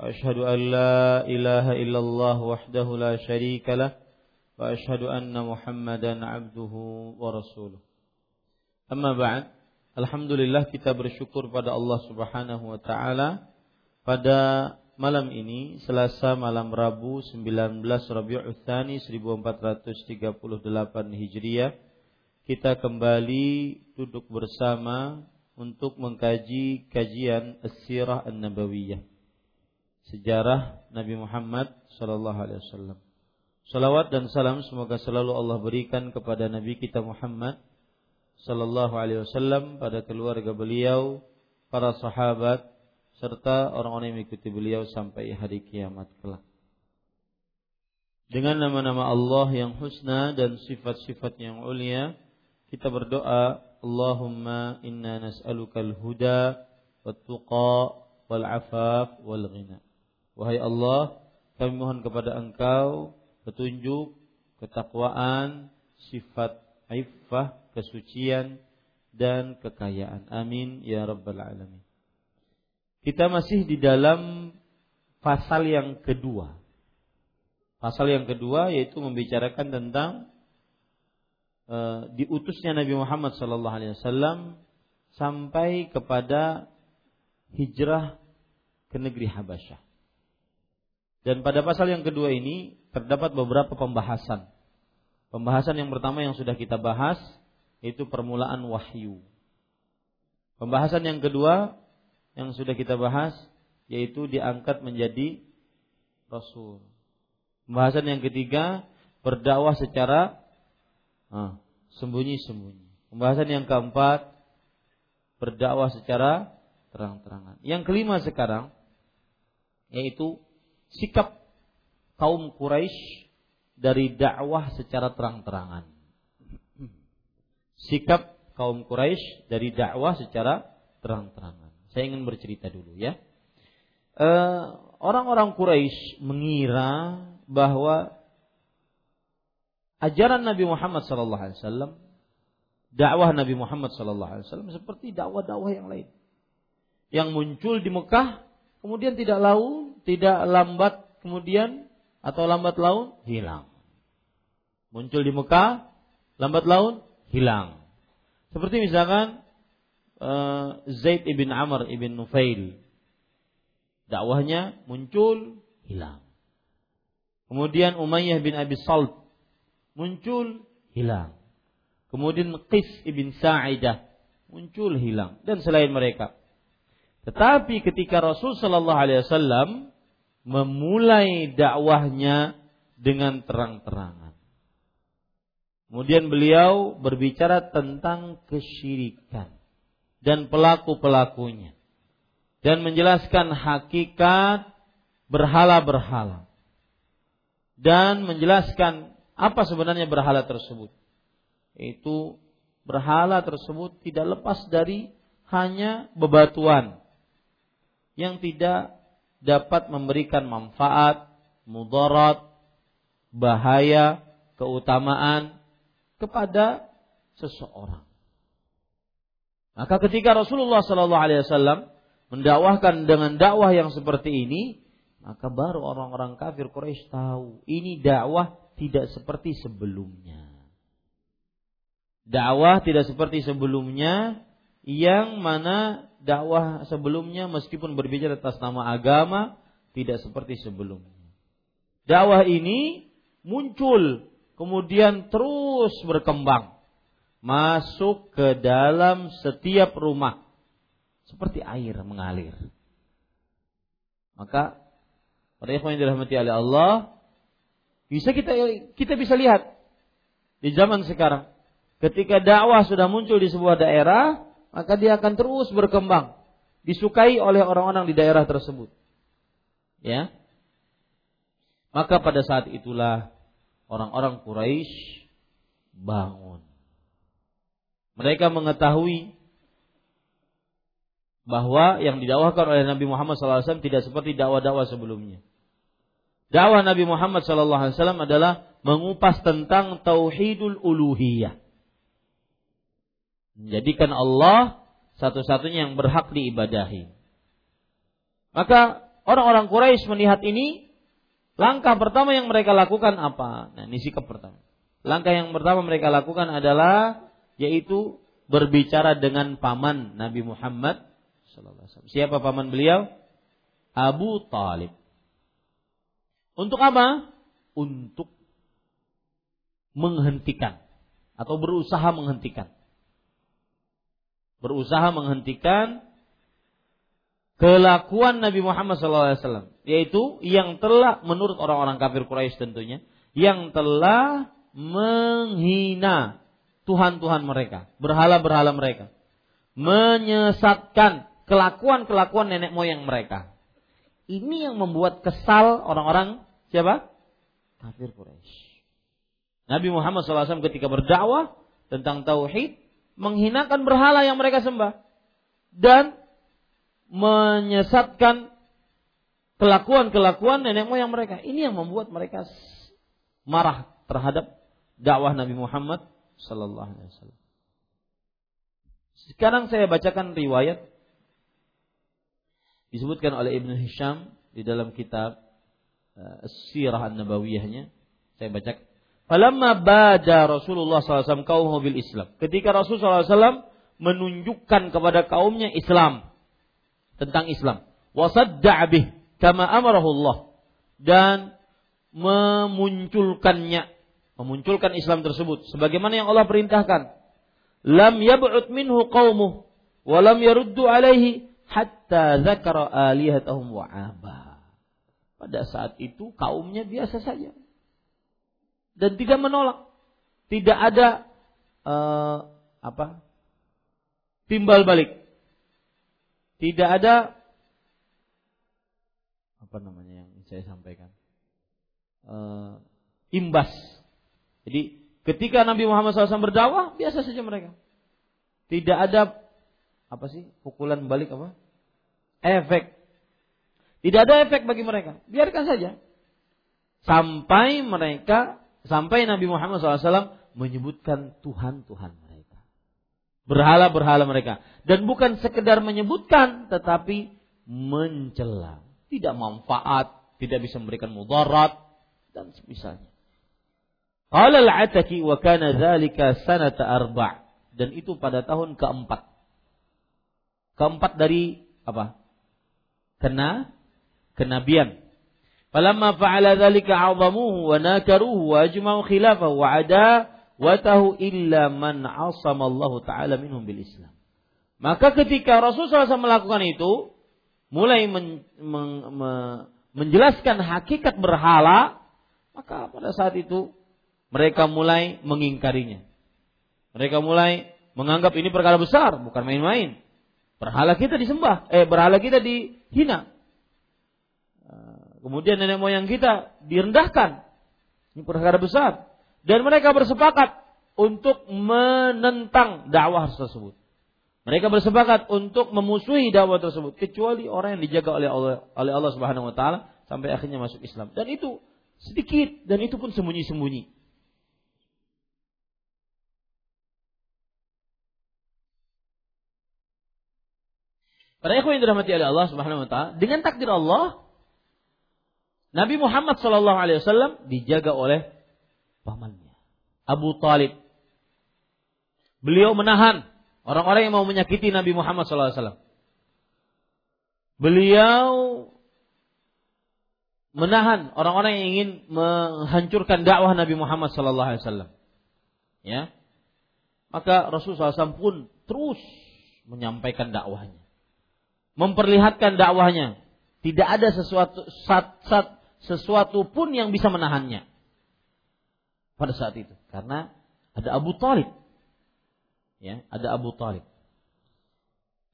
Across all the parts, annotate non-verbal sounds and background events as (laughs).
واشهد ان لا اله الا الله وحده لا شريك له واشهد ان محمدا عبده ورسوله اما بعد alhamdulillah kita bersyukur pada Allah Subhanahu wa taala pada malam ini Selasa malam Rabu 19 Rabiul Tsani 1438 Hijriah kita kembali duduk bersama untuk mengkaji kajian As-Sirah An-Nabawiyah sejarah Nabi Muhammad sallallahu alaihi wasallam. Salawat dan salam semoga selalu Allah berikan kepada Nabi kita Muhammad sallallahu alaihi wasallam pada keluarga beliau, para sahabat serta orang-orang yang mengikuti beliau sampai hari kiamat kelak. Dengan nama-nama Allah yang husna dan sifat-sifat yang ulia, kita berdoa, Allahumma inna nas'alukal huda wat tuqa wal afaf wal ghina. Wahai Allah, kami mohon kepada Engkau petunjuk, ketakwaan, sifat iffah, kesucian dan kekayaan. Amin ya rabbal alamin. Kita masih di dalam pasal yang kedua. Pasal yang kedua yaitu membicarakan tentang uh, diutusnya Nabi Muhammad sallallahu alaihi wasallam sampai kepada hijrah ke negeri Habasyah. Dan pada pasal yang kedua ini terdapat beberapa pembahasan. Pembahasan yang pertama yang sudah kita bahas yaitu permulaan wahyu. Pembahasan yang kedua yang sudah kita bahas yaitu diangkat menjadi rasul. Pembahasan yang ketiga berdakwah secara ah, sembunyi-sembunyi. Pembahasan yang keempat berdakwah secara terang-terangan. Yang kelima sekarang yaitu sikap kaum Quraisy dari dakwah secara terang-terangan. Sikap kaum Quraisy dari dakwah secara terang-terangan. Saya ingin bercerita dulu ya. Eh, orang-orang Quraisy mengira bahwa ajaran Nabi Muhammad SAW, dakwah Nabi Muhammad SAW seperti dakwah-dakwah yang lain, yang muncul di Mekah, kemudian tidak lalu tidak lambat kemudian atau lambat laun hilang. Muncul di Mekah, lambat laun hilang. Seperti misalkan uh, Zaid ibn Amr ibn Nufail. Dakwahnya muncul, hilang. Kemudian Umayyah bin Abi Salt muncul, hilang. Kemudian Qis ibn Sa'idah muncul, hilang dan selain mereka. Tetapi ketika Rasul Shallallahu Alaihi Wasallam memulai dakwahnya dengan terang-terangan. Kemudian beliau berbicara tentang kesyirikan dan pelaku-pelakunya dan menjelaskan hakikat berhala-berhala dan menjelaskan apa sebenarnya berhala tersebut. Itu berhala tersebut tidak lepas dari hanya bebatuan yang tidak dapat memberikan manfaat, mudarat, bahaya, keutamaan kepada seseorang. Maka ketika Rasulullah Shallallahu Alaihi Wasallam mendakwahkan dengan dakwah yang seperti ini, maka baru orang-orang kafir Quraisy tahu ini dakwah tidak seperti sebelumnya. Dakwah tidak seperti sebelumnya yang mana dakwah sebelumnya meskipun berbicara atas nama agama tidak seperti sebelumnya. Dakwah ini muncul kemudian terus berkembang masuk ke dalam setiap rumah seperti air mengalir. Maka para ikhwan yang dirahmati oleh Allah bisa kita kita bisa lihat di zaman sekarang ketika dakwah sudah muncul di sebuah daerah maka dia akan terus berkembang, disukai oleh orang-orang di daerah tersebut. Ya. Maka pada saat itulah orang-orang Quraisy bangun. Mereka mengetahui bahwa yang didakwahkan oleh Nabi Muhammad SAW tidak seperti dakwah-dakwah sebelumnya. Dakwah Nabi Muhammad SAW adalah mengupas tentang tauhidul uluhiyah. Menjadikan Allah satu-satunya yang berhak diibadahi. Maka orang-orang Quraisy melihat ini, langkah pertama yang mereka lakukan apa? Nah, ini sikap pertama. Langkah yang pertama mereka lakukan adalah yaitu berbicara dengan paman Nabi Muhammad Siapa paman beliau? Abu Talib. Untuk apa? Untuk menghentikan atau berusaha menghentikan. Berusaha menghentikan kelakuan Nabi Muhammad SAW, yaitu yang telah menurut orang-orang kafir Quraisy tentunya, yang telah menghina Tuhan-Tuhan mereka, berhala-berhala mereka, menyesatkan kelakuan-kelakuan nenek moyang mereka. Ini yang membuat kesal orang-orang siapa? Kafir Quraisy. Nabi Muhammad SAW ketika berdakwah tentang tauhid menghinakan berhala yang mereka sembah dan menyesatkan kelakuan-kelakuan nenek moyang mereka. Ini yang membuat mereka marah terhadap dakwah Nabi Muhammad sallallahu alaihi wasallam. Sekarang saya bacakan riwayat disebutkan oleh Ibnu Hisham di dalam kitab uh, Sirah An-Nabawiyahnya. Saya baca. Falamma bada Rasulullah SAW kaum mobil Islam. Ketika Rasulullah SAW menunjukkan kepada kaumnya Islam tentang Islam. Wasadda bih kama amarahu Allah dan memunculkannya memunculkan Islam tersebut sebagaimana yang Allah perintahkan lam yab'ud minhu qaumuh wa lam yaruddu alaihi hatta zakara alihatahum wa aba. Pada saat itu kaumnya biasa saja. Dan tidak menolak. Tidak ada uh, apa? timbal balik. Tidak ada apa namanya yang saya sampaikan? Uh, imbas. Jadi ketika Nabi Muhammad SAW berdakwah biasa saja mereka. Tidak ada apa sih pukulan balik apa? Efek. Tidak ada efek bagi mereka. Biarkan saja. Sampai mereka, sampai Nabi Muhammad SAW menyebutkan Tuhan-Tuhan mereka. Berhala-berhala mereka. Dan bukan sekedar menyebutkan, tetapi mencela. Tidak manfaat, tidak bisa memberikan mudarat, dan misalnya. Qala al-Ataki wa kana dzalika sanata arba' dan itu pada tahun keempat keempat dari apa? Kena kenabian. Falamma fa'ala dzalika 'azamuhu wa nakaruhu wa ajma'u khilafahu wa ada wa tahu illa man 'asama Allah taala minhum bil Islam. Maka ketika Rasulullah SAW melakukan itu, mulai men, men, men, menjelaskan hakikat berhala, maka pada saat itu mereka mulai mengingkarinya. Mereka mulai menganggap ini perkara besar, bukan main-main. Berhala kita disembah, eh berhala kita dihina. Kemudian nenek moyang kita direndahkan. Ini perkara besar. Dan mereka bersepakat untuk menentang dakwah tersebut. Mereka bersepakat untuk memusuhi dakwah tersebut kecuali orang yang dijaga oleh Allah, oleh Allah Subhanahu wa taala sampai akhirnya masuk Islam. Dan itu sedikit dan itu pun sembunyi-sembunyi. Para ikhwan yang dirahmati oleh Allah Subhanahu wa taala, dengan takdir Allah Nabi Muhammad wasallam dijaga oleh pamannya Abu Talib. Beliau menahan orang-orang yang mau menyakiti Nabi Muhammad wasallam. Beliau menahan orang-orang yang ingin menghancurkan dakwah Nabi Muhammad wasallam. Ya. Maka Rasulullah SAW pun terus menyampaikan dakwahnya memperlihatkan dakwahnya. Tidak ada sesuatu sat, sat, sesuatu pun yang bisa menahannya. Pada saat itu. Karena ada Abu Talib. Ya ada Abu Talib.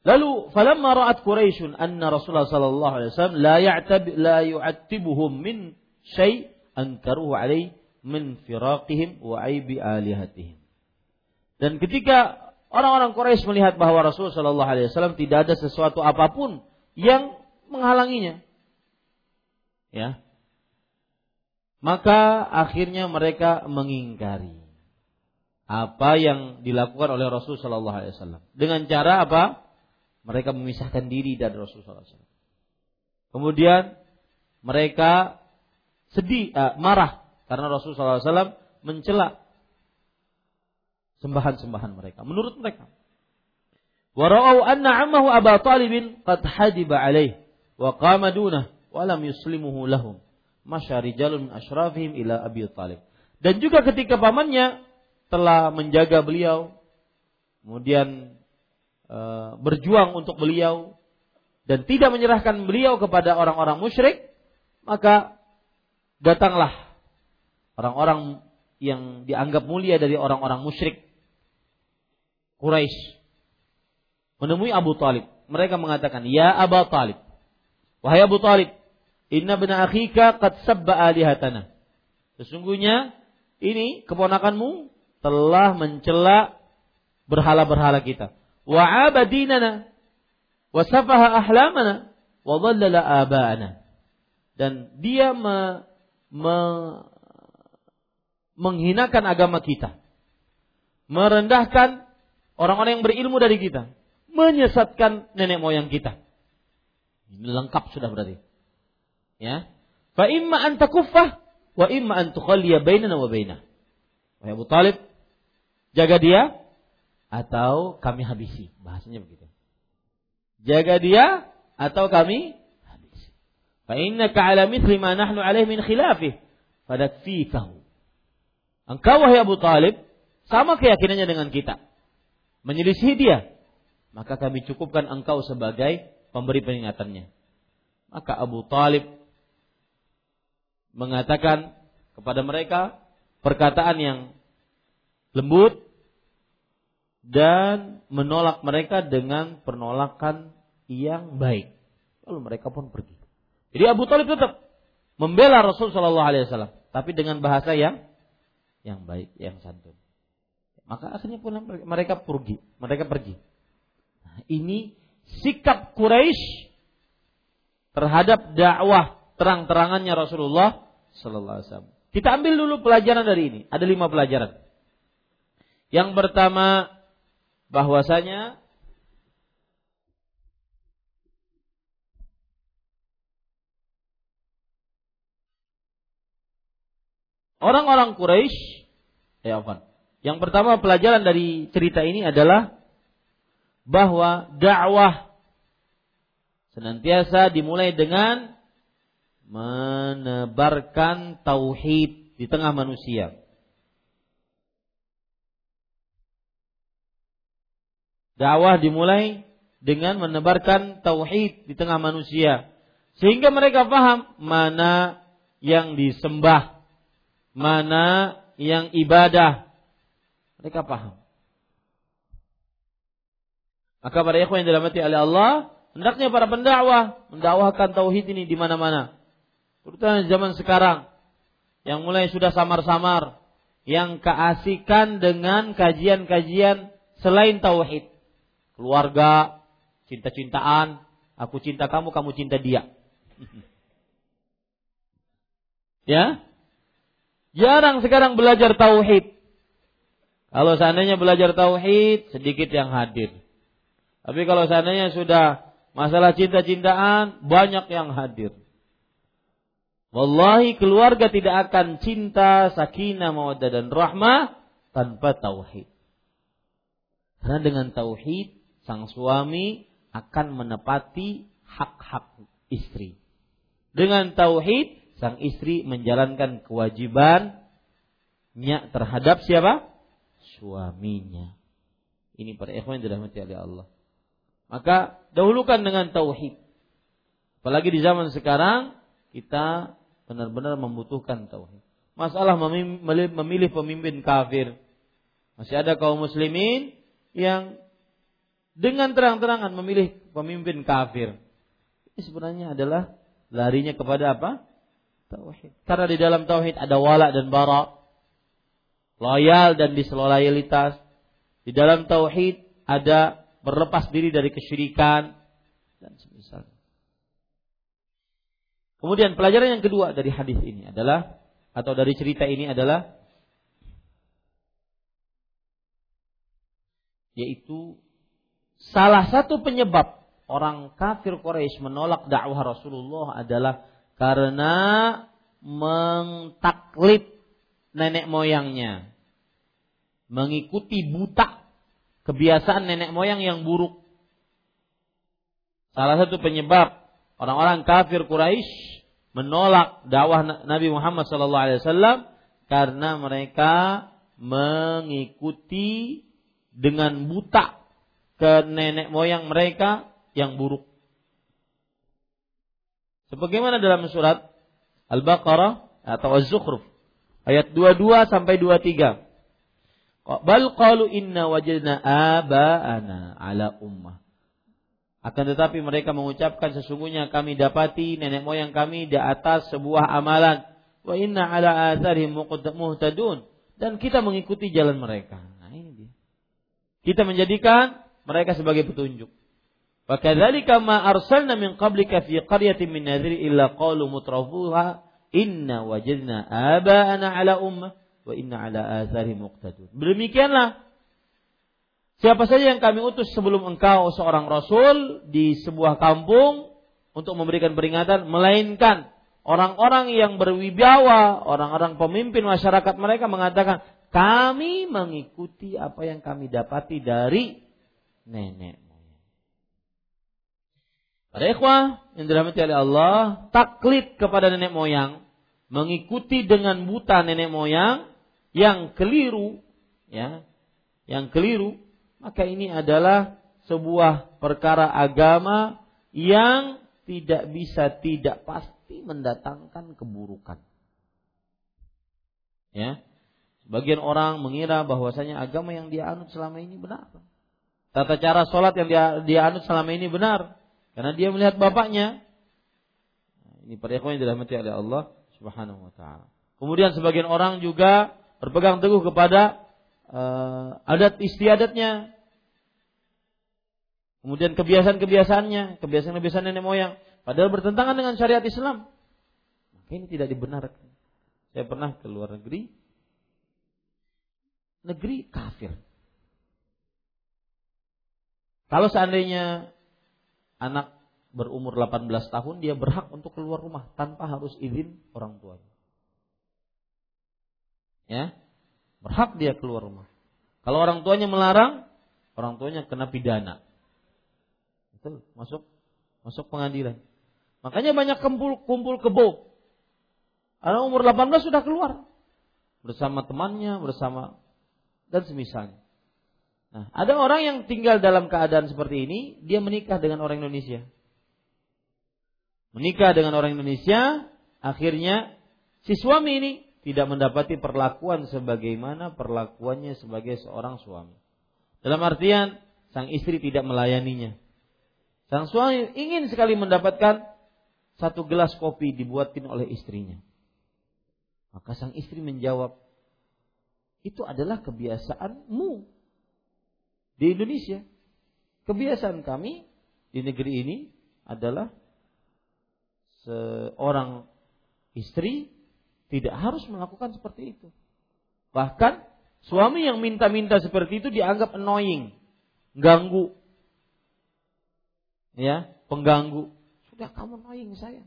Lalu falamma ra'at Quraisyun anna Rasulullah sallallahu alaihi wasallam la ya'tab la yu'attibuhum min syai ankaruhu alai min firaqihim wa aibi alihatihim. Dan ketika orang-orang Quraisy melihat bahwa Rasul Shallallahu Alaihi Wasallam tidak ada sesuatu apa pun yang menghalanginya, ya, maka akhirnya mereka mengingkari apa yang dilakukan oleh Rasul Shallallahu Alaihi Wasallam dengan cara apa? Mereka memisahkan diri dari Rasul Shallallahu Alaihi Wasallam. Kemudian mereka sedih, uh, marah karena Rasul Shallallahu Alaihi Wasallam mencela sembahan-sembahan mereka menurut mereka. Warau anna ammahu Abu Talib qad hadiba alaih wa qama dunah wa lam yuslimuhu lahum. Masya rijalun min asyrafihim ila Abi Talib. Dan juga ketika pamannya telah menjaga beliau, kemudian e, berjuang untuk beliau dan tidak menyerahkan beliau kepada orang-orang musyrik, maka datanglah orang-orang yang dianggap mulia dari orang-orang musyrik Quraisy menemui Abu Talib. Mereka mengatakan, Ya Abu Talib. Wahai Abu Talib, inna bina akhika qad sabba alihatana. Sesungguhnya ini keponakanmu telah mencela berhala-berhala kita. Wa abadinana wa safaha ahlamana wa dhallala aba'ana. Dan dia me, me, menghinakan agama kita. Merendahkan orang-orang yang berilmu dari kita, menyesatkan nenek moyang kita. Ini lengkap sudah berarti. Ya. Fa imma an takuffah wa imma an tukhalliya bainana wa bainah. Wahai Abu Talib, jaga dia atau kami habisi. Bahasanya begitu. Jaga dia atau kami habisi. Fa innaka ala mithli ma nahnu alaih min khilafih fadakfikahu. Engkau wahai Abu Talib sama keyakinannya dengan kita menyelisih dia, maka kami cukupkan engkau sebagai pemberi peringatannya. Maka Abu Talib mengatakan kepada mereka perkataan yang lembut dan menolak mereka dengan penolakan yang baik. Lalu mereka pun pergi. Jadi Abu Talib tetap membela Rasul Shallallahu Alaihi Wasallam, tapi dengan bahasa yang yang baik, yang santun. Maka akhirnya pulang mereka pergi, mereka pergi. Nah, ini sikap Quraisy terhadap dakwah terang-terangannya Rasulullah Sallallahu Alaihi Wasallam. Kita ambil dulu pelajaran dari ini. Ada lima pelajaran. Yang pertama bahwasanya orang-orang Quraisy, ya apa? Yang pertama pelajaran dari cerita ini adalah bahwa dakwah senantiasa dimulai dengan menebarkan tauhid di tengah manusia. Dakwah dimulai dengan menebarkan tauhid di tengah manusia sehingga mereka paham mana yang disembah, mana yang ibadah, mereka paham. Maka para ikhwan yang dirahmati oleh Allah, hendaknya para pendakwah mendakwahkan tauhid ini di mana-mana. Terutama zaman sekarang yang mulai sudah samar-samar, yang keasikan dengan kajian-kajian selain tauhid. Keluarga, cinta-cintaan, aku cinta kamu, kamu cinta dia. (laughs) ya? Jarang sekarang belajar tauhid. Kalau seandainya belajar tauhid, sedikit yang hadir. Tapi kalau seandainya sudah masalah cinta-cintaan, banyak yang hadir. Wallahi keluarga tidak akan cinta, sakinah, mawaddah dan rahmah tanpa tauhid. Karena dengan tauhid sang suami akan menepati hak-hak istri. Dengan tauhid sang istri menjalankan kewajibannya terhadap siapa? suaminya. Ini para ikhwan yang dirahmati oleh Allah. Maka dahulukan dengan tauhid. Apalagi di zaman sekarang kita benar-benar membutuhkan tauhid. Masalah memilih pemimpin kafir. Masih ada kaum muslimin yang dengan terang-terangan memilih pemimpin kafir. Ini sebenarnya adalah larinya kepada apa? tauhid. Karena di dalam tauhid ada wala dan bara. Loyal dan disloyalitas. Di dalam tauhid ada berlepas diri dari kesyirikan dan semisal. Kemudian pelajaran yang kedua dari hadis ini adalah atau dari cerita ini adalah yaitu salah satu penyebab orang kafir Quraisy menolak dakwah Rasulullah adalah karena mentaklid nenek moyangnya. Mengikuti buta kebiasaan nenek moyang yang buruk. Salah satu penyebab orang-orang kafir Quraisy menolak dakwah Nabi Muhammad SAW karena mereka mengikuti dengan buta ke nenek moyang mereka yang buruk. Sebagaimana dalam surat Al-Baqarah atau Az-Zukhruf ayat 22 sampai 23. Bal qalu inna wajadna aba'ana ala ummah. Akan tetapi mereka mengucapkan sesungguhnya kami dapati nenek moyang kami di atas sebuah amalan. Wa inna ala atharihim muhtadun. Dan kita mengikuti jalan mereka. Nah ini dia. Kita menjadikan mereka sebagai petunjuk. Wa kadzalika ma arsalna min qablika fi qaryatin min nadhir illa qalu mutrafuha inna wajadna aba'ana ala ummah wa inna ala athari muqtadun. Demikianlah siapa saja yang kami utus sebelum engkau seorang rasul di sebuah kampung untuk memberikan peringatan melainkan orang-orang yang berwibawa, orang-orang pemimpin masyarakat mereka mengatakan kami mengikuti apa yang kami dapati dari nenek Para ikhwah yang dirahmati oleh Allah, taklid kepada nenek moyang, mengikuti dengan buta nenek moyang yang keliru, ya, yang keliru, maka ini adalah sebuah perkara agama yang tidak bisa tidak pasti mendatangkan keburukan. Ya. Sebagian orang mengira bahwasanya agama yang dia anut selama ini benar. Tata cara sholat yang dia, dia anut selama ini benar. Karena dia melihat bapaknya. Ini pada yang dirahmati oleh Allah Subhanahu wa taala. Kemudian sebagian orang juga berpegang teguh kepada uh, adat istiadatnya. Kemudian kebiasaan-kebiasaannya, kebiasaan-kebiasaan nenek moyang, padahal bertentangan dengan syariat Islam. Maka ini tidak dibenarkan. Saya pernah ke luar negeri, negeri kafir. Kalau seandainya anak berumur 18 tahun dia berhak untuk keluar rumah tanpa harus izin orang tuanya. Ya. Berhak dia keluar rumah. Kalau orang tuanya melarang, orang tuanya kena pidana. Itu masuk masuk pengadilan. Makanya banyak kumpul kumpul kebo. Anak umur 18 sudah keluar bersama temannya, bersama dan semisalnya. Nah, ada orang yang tinggal dalam keadaan seperti ini, dia menikah dengan orang Indonesia. Menikah dengan orang Indonesia, akhirnya si suami ini tidak mendapati perlakuan sebagaimana perlakuannya sebagai seorang suami. Dalam artian, sang istri tidak melayaninya. Sang suami ingin sekali mendapatkan satu gelas kopi dibuatin oleh istrinya. Maka sang istri menjawab, itu adalah kebiasaanmu di Indonesia. Kebiasaan kami di negeri ini adalah seorang istri tidak harus melakukan seperti itu. Bahkan suami yang minta-minta seperti itu dianggap annoying, ganggu. Ya, pengganggu. Sudah kamu annoying saya.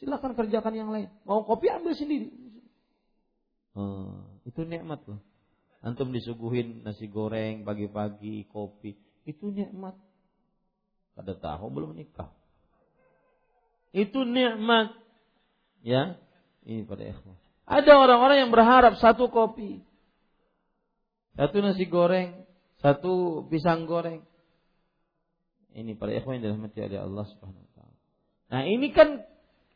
Silakan kerjakan yang lain. Mau kopi ambil sendiri. Hmm, itu nikmat loh. Antum disuguhin nasi goreng pagi-pagi, kopi. Itu nikmat. Pada tahu belum nikah. Itu nikmat. Ya. Ini pada ikhwan. Ada orang-orang yang berharap satu kopi. Satu nasi goreng. Satu pisang goreng. Ini pada ikhwan yang dirahmati oleh Allah Subhanahu. Nah, ini kan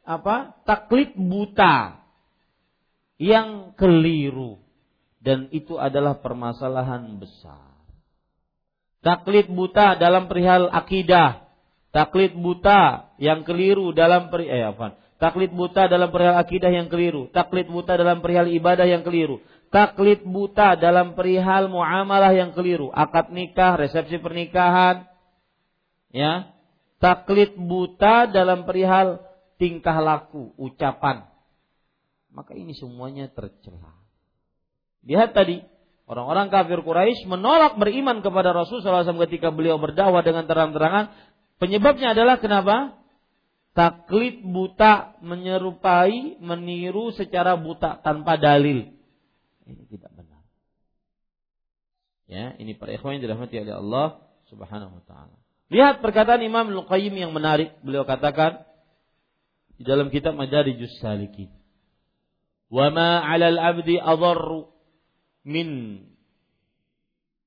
apa? Taklid buta yang keliru dan itu adalah permasalahan besar. Taklid buta dalam perihal akidah, taklid buta yang keliru dalam perihal eh, apa? Taklid buta dalam perihal akidah yang keliru, taklid buta dalam perihal ibadah yang keliru, taklid buta dalam perihal muamalah yang keliru, akad nikah, resepsi pernikahan, ya, taklid buta dalam perihal tingkah laku, ucapan. Maka ini semuanya tercela. Lihat tadi, orang-orang kafir Quraisy menolak beriman kepada Rasulullah SAW ketika beliau berdakwah dengan terang-terangan. Penyebabnya adalah kenapa? Taklid buta menyerupai, meniru secara buta tanpa dalil ini tidak benar. Ya, ini para ikhwan yang dirahmati oleh Allah Subhanahu wa taala. Lihat perkataan Imam Al-Qayyim yang menarik. Beliau katakan di dalam kitab Madarijus Salikin. Wa ma 'alal 'abdi adarru min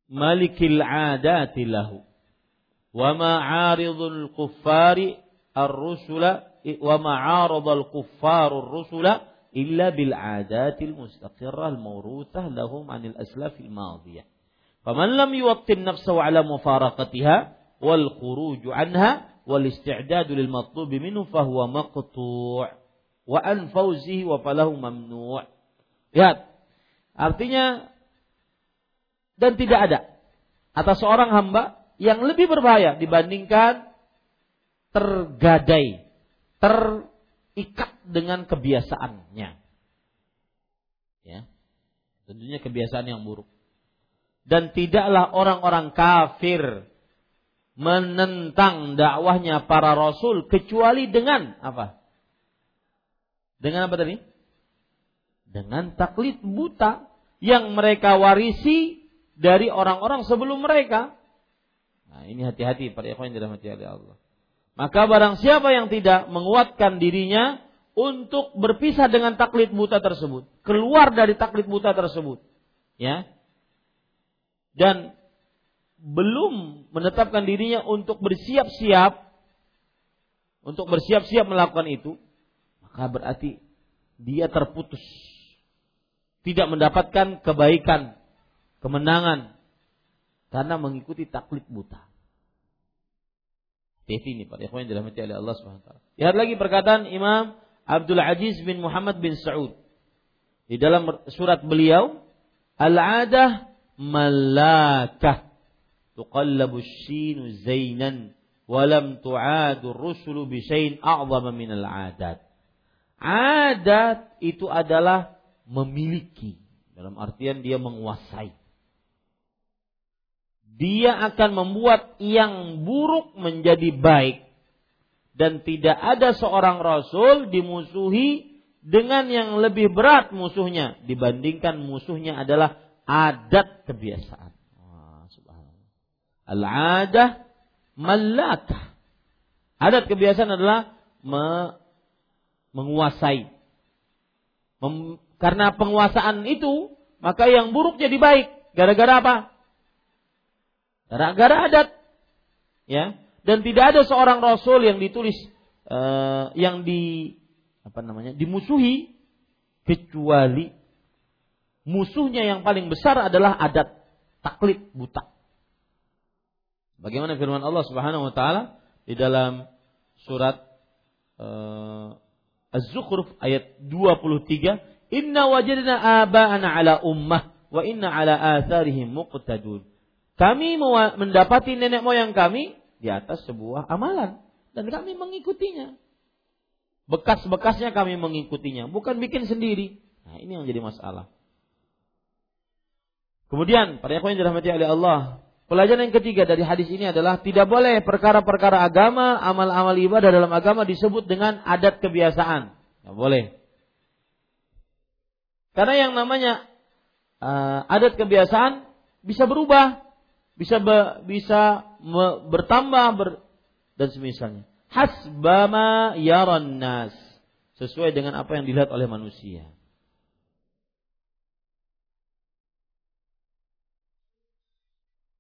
malikil 'adati lahu. Wa ma 'aridul kuffari ar-rusula wa ma'arad al-kuffar ar-rusula illa bil adatil mustaqirrah al-mawruthah lahum anil aslafil madiyah. Faman lam yuwattin nafsahu ala mufaraqatiha wal khuruj anha wal isti'dad lil matlub minhu fa huwa maqtu' wa an fawzihi wa falahu mamnu'. Lihat. Artinya dan tidak ada atas seorang hamba yang lebih berbahaya dibandingkan tergadai ter ikat dengan kebiasaannya. Ya. Tentunya kebiasaan yang buruk. Dan tidaklah orang-orang kafir menentang dakwahnya para rasul kecuali dengan apa? Dengan apa tadi? Dengan taklid buta yang mereka warisi dari orang-orang sebelum mereka. Nah, ini hati-hati para ikhwan yang dirahmati oleh Allah. Maka barang siapa yang tidak menguatkan dirinya untuk berpisah dengan taklid buta tersebut, keluar dari taklid buta tersebut, ya. Dan belum menetapkan dirinya untuk bersiap-siap untuk bersiap-siap melakukan itu, maka berarti dia terputus. Tidak mendapatkan kebaikan, kemenangan karena mengikuti taklid buta. Hati ini pada ikhwan yang dirahmati oleh Allah Subhanahu wa Lihat lagi perkataan Imam Abdul Aziz bin Muhammad bin Saud. Di dalam surat beliau, Al-adah malakah tuqallabu shinu zainan walam tu'adu rusulu bisain a'zama min al-adat. Adat itu adalah memiliki. Dalam artian dia menguasai dia akan membuat yang buruk menjadi baik dan tidak ada seorang rasul dimusuhi dengan yang lebih berat musuhnya dibandingkan musuhnya adalah adat kebiasaan. Al-adah malakah. Adat kebiasaan adalah me, menguasai. Mem, karena penguasaan itu, maka yang buruk jadi baik. Gara-gara apa? Gara-gara adat. Ya. Dan tidak ada seorang rasul yang ditulis uh, yang di apa namanya? dimusuhi kecuali musuhnya yang paling besar adalah adat taklid buta. Bagaimana firman Allah Subhanahu wa taala di dalam surat uh, Az-Zukhruf ayat 23, "Inna wajadna aba'ana ala ummah wa inna ala atharihim muqtadun." Kami mendapati nenek moyang kami di atas sebuah amalan dan kami mengikutinya. Bekas-bekasnya kami mengikutinya, bukan bikin sendiri. Nah, ini yang jadi masalah. Kemudian, pada yang dirahmati oleh Allah, pelajaran yang ketiga dari hadis ini adalah tidak boleh perkara-perkara agama, amal-amal ibadah dalam agama disebut dengan adat kebiasaan. Tidak boleh. Karena yang namanya uh, adat kebiasaan bisa berubah bisa be, bisa me, bertambah ber, dan semisalnya. Hasbama yaran nas sesuai dengan apa yang dilihat oleh manusia.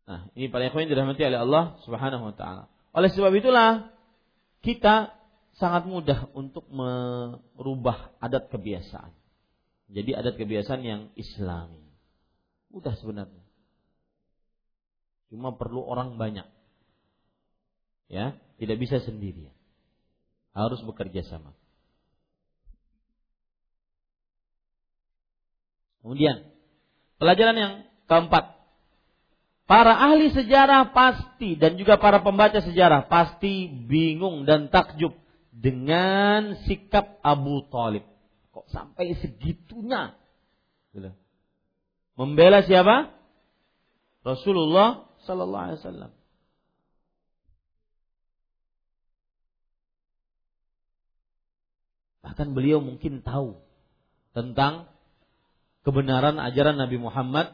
Nah, ini para ikhwan dirahmati oleh Allah Subhanahu wa taala. Oleh sebab itulah kita sangat mudah untuk merubah adat kebiasaan. Jadi adat kebiasaan yang islami. Mudah sebenarnya. Cuma perlu orang banyak. Ya, tidak bisa sendirian. Harus bekerja sama. Kemudian, pelajaran yang keempat. Para ahli sejarah pasti dan juga para pembaca sejarah pasti bingung dan takjub dengan sikap Abu Talib. Kok sampai segitunya? Gitu Membela siapa? Rasulullah Sallallahu Alaihi Wasallam. Bahkan beliau mungkin tahu tentang kebenaran ajaran Nabi Muhammad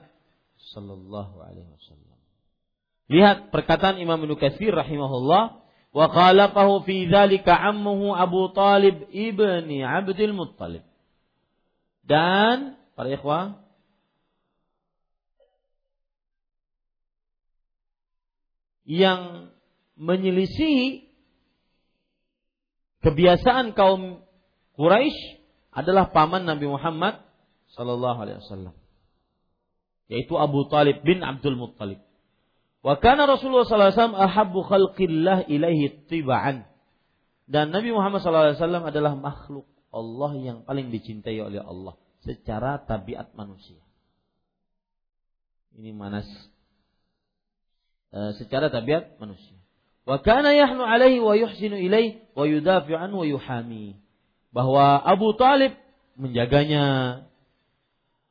sallallahu alaihi wasallam. Lihat perkataan Imam Ibnu Katsir rahimahullah wa khalaqahu fi dzalika ammuhu Abu Talib ibni Abdul Muttalib. Dan para ikhwah yang menyelisih kebiasaan kaum Quraisy adalah paman Nabi Muhammad sallallahu alaihi wasallam yaitu Abu Talib bin Abdul Muttalib. Wa kana Rasulullah sallallahu alaihi wasallam ahabbu khalqillah ilaihi tibaan. Dan Nabi Muhammad sallallahu alaihi wasallam adalah makhluk Allah yang paling dicintai oleh Allah secara tabiat manusia. Ini manas secara tabiat manusia. Wa kana yahnu alaihi wa yuhsinu ilaihi wa yudafi'u wa yuhami bahwa Abu Talib menjaganya,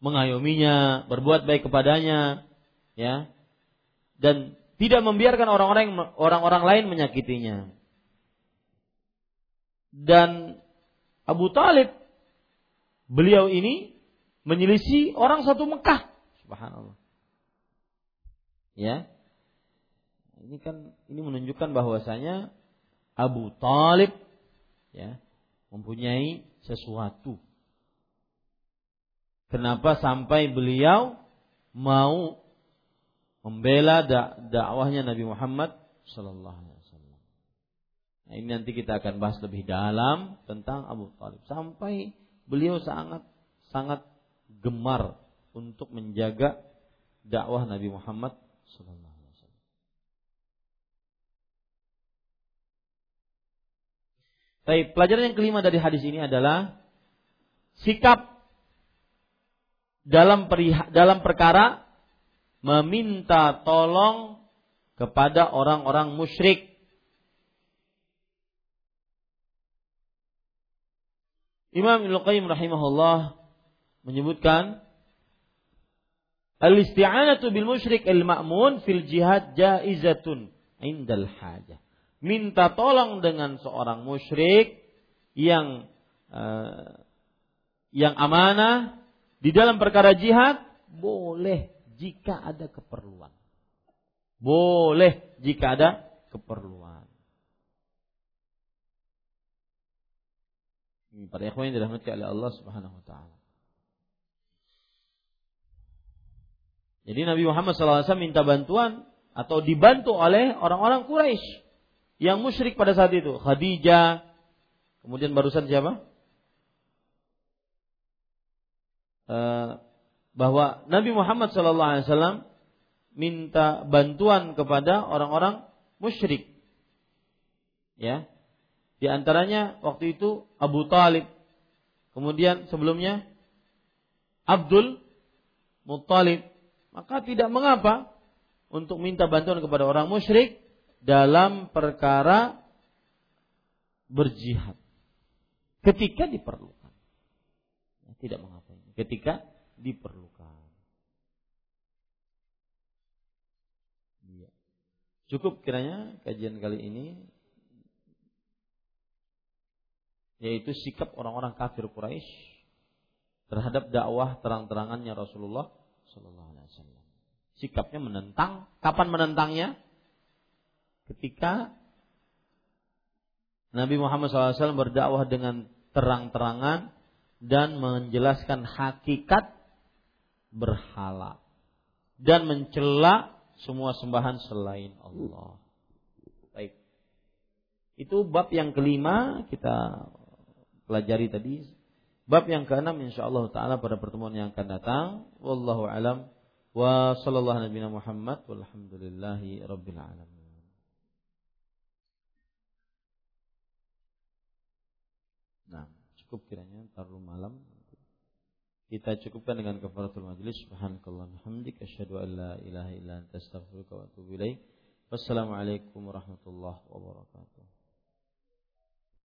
mengayominya, berbuat baik kepadanya, ya, dan tidak membiarkan orang-orang orang-orang lain menyakitinya. Dan Abu Talib, beliau ini menyelisih orang satu Mekah, subhanallah. Ya, ini kan ini menunjukkan bahwasanya Abu Talib, ya, mempunyai sesuatu. Kenapa sampai beliau mau membela dakwahnya Nabi Muhammad Sallallahu Alaihi Wasallam. Nah ini nanti kita akan bahas lebih dalam tentang Abu Talib sampai beliau sangat sangat gemar untuk menjaga dakwah Nabi Muhammad Sallallahu Baik, pelajaran yang kelima dari hadis ini adalah sikap dalam periha, dalam perkara meminta tolong kepada orang-orang musyrik. Imam Ibnu Qayyim rahimahullah menyebutkan Al-isti'anatu bil musyrik al-ma'mun fil jihad jaizatun indal hajah minta tolong dengan seorang musyrik yang uh, yang amanah di dalam perkara jihad boleh jika ada keperluan. Boleh jika ada keperluan. Para ikhwan yang dirahmati oleh Allah Subhanahu wa taala. Jadi Nabi Muhammad SAW minta bantuan atau dibantu oleh orang-orang Quraisy yang musyrik pada saat itu Khadijah. Kemudian barusan siapa? Uh, bahwa Nabi Muhammad SAW minta bantuan kepada orang-orang musyrik. Ya. Di antaranya waktu itu Abu Talib. Kemudian sebelumnya Abdul Muttalib. Maka tidak mengapa untuk minta bantuan kepada orang musyrik dalam perkara berjihad ketika diperlukan. Ya, tidak mengapa ini. Ketika diperlukan. Ya. Cukup kiranya kajian kali ini yaitu sikap orang-orang kafir Quraisy terhadap dakwah terang-terangannya Rasulullah Sallallahu Alaihi Wasallam. Sikapnya menentang. Kapan menentangnya? Ketika Nabi Muhammad SAW berdakwah dengan terang-terangan dan menjelaskan hakikat berhala dan mencela semua sembahan selain Allah. Baik. Itu bab yang kelima kita pelajari tadi. Bab yang keenam insyaallah taala pada pertemuan yang akan datang. Wallahu alam wa sallallahu nabi Muhammad walhamdulillahi. Nah, cukup kiranya terlalu malam. kita cukupkan dengan kafaratul majlis. Subhanakallah hamdik asyhadu an la ilaha illa anta astaghfiruka wa atubu ilaik. Wassalamualaikum warahmatullahi wabarakatuh.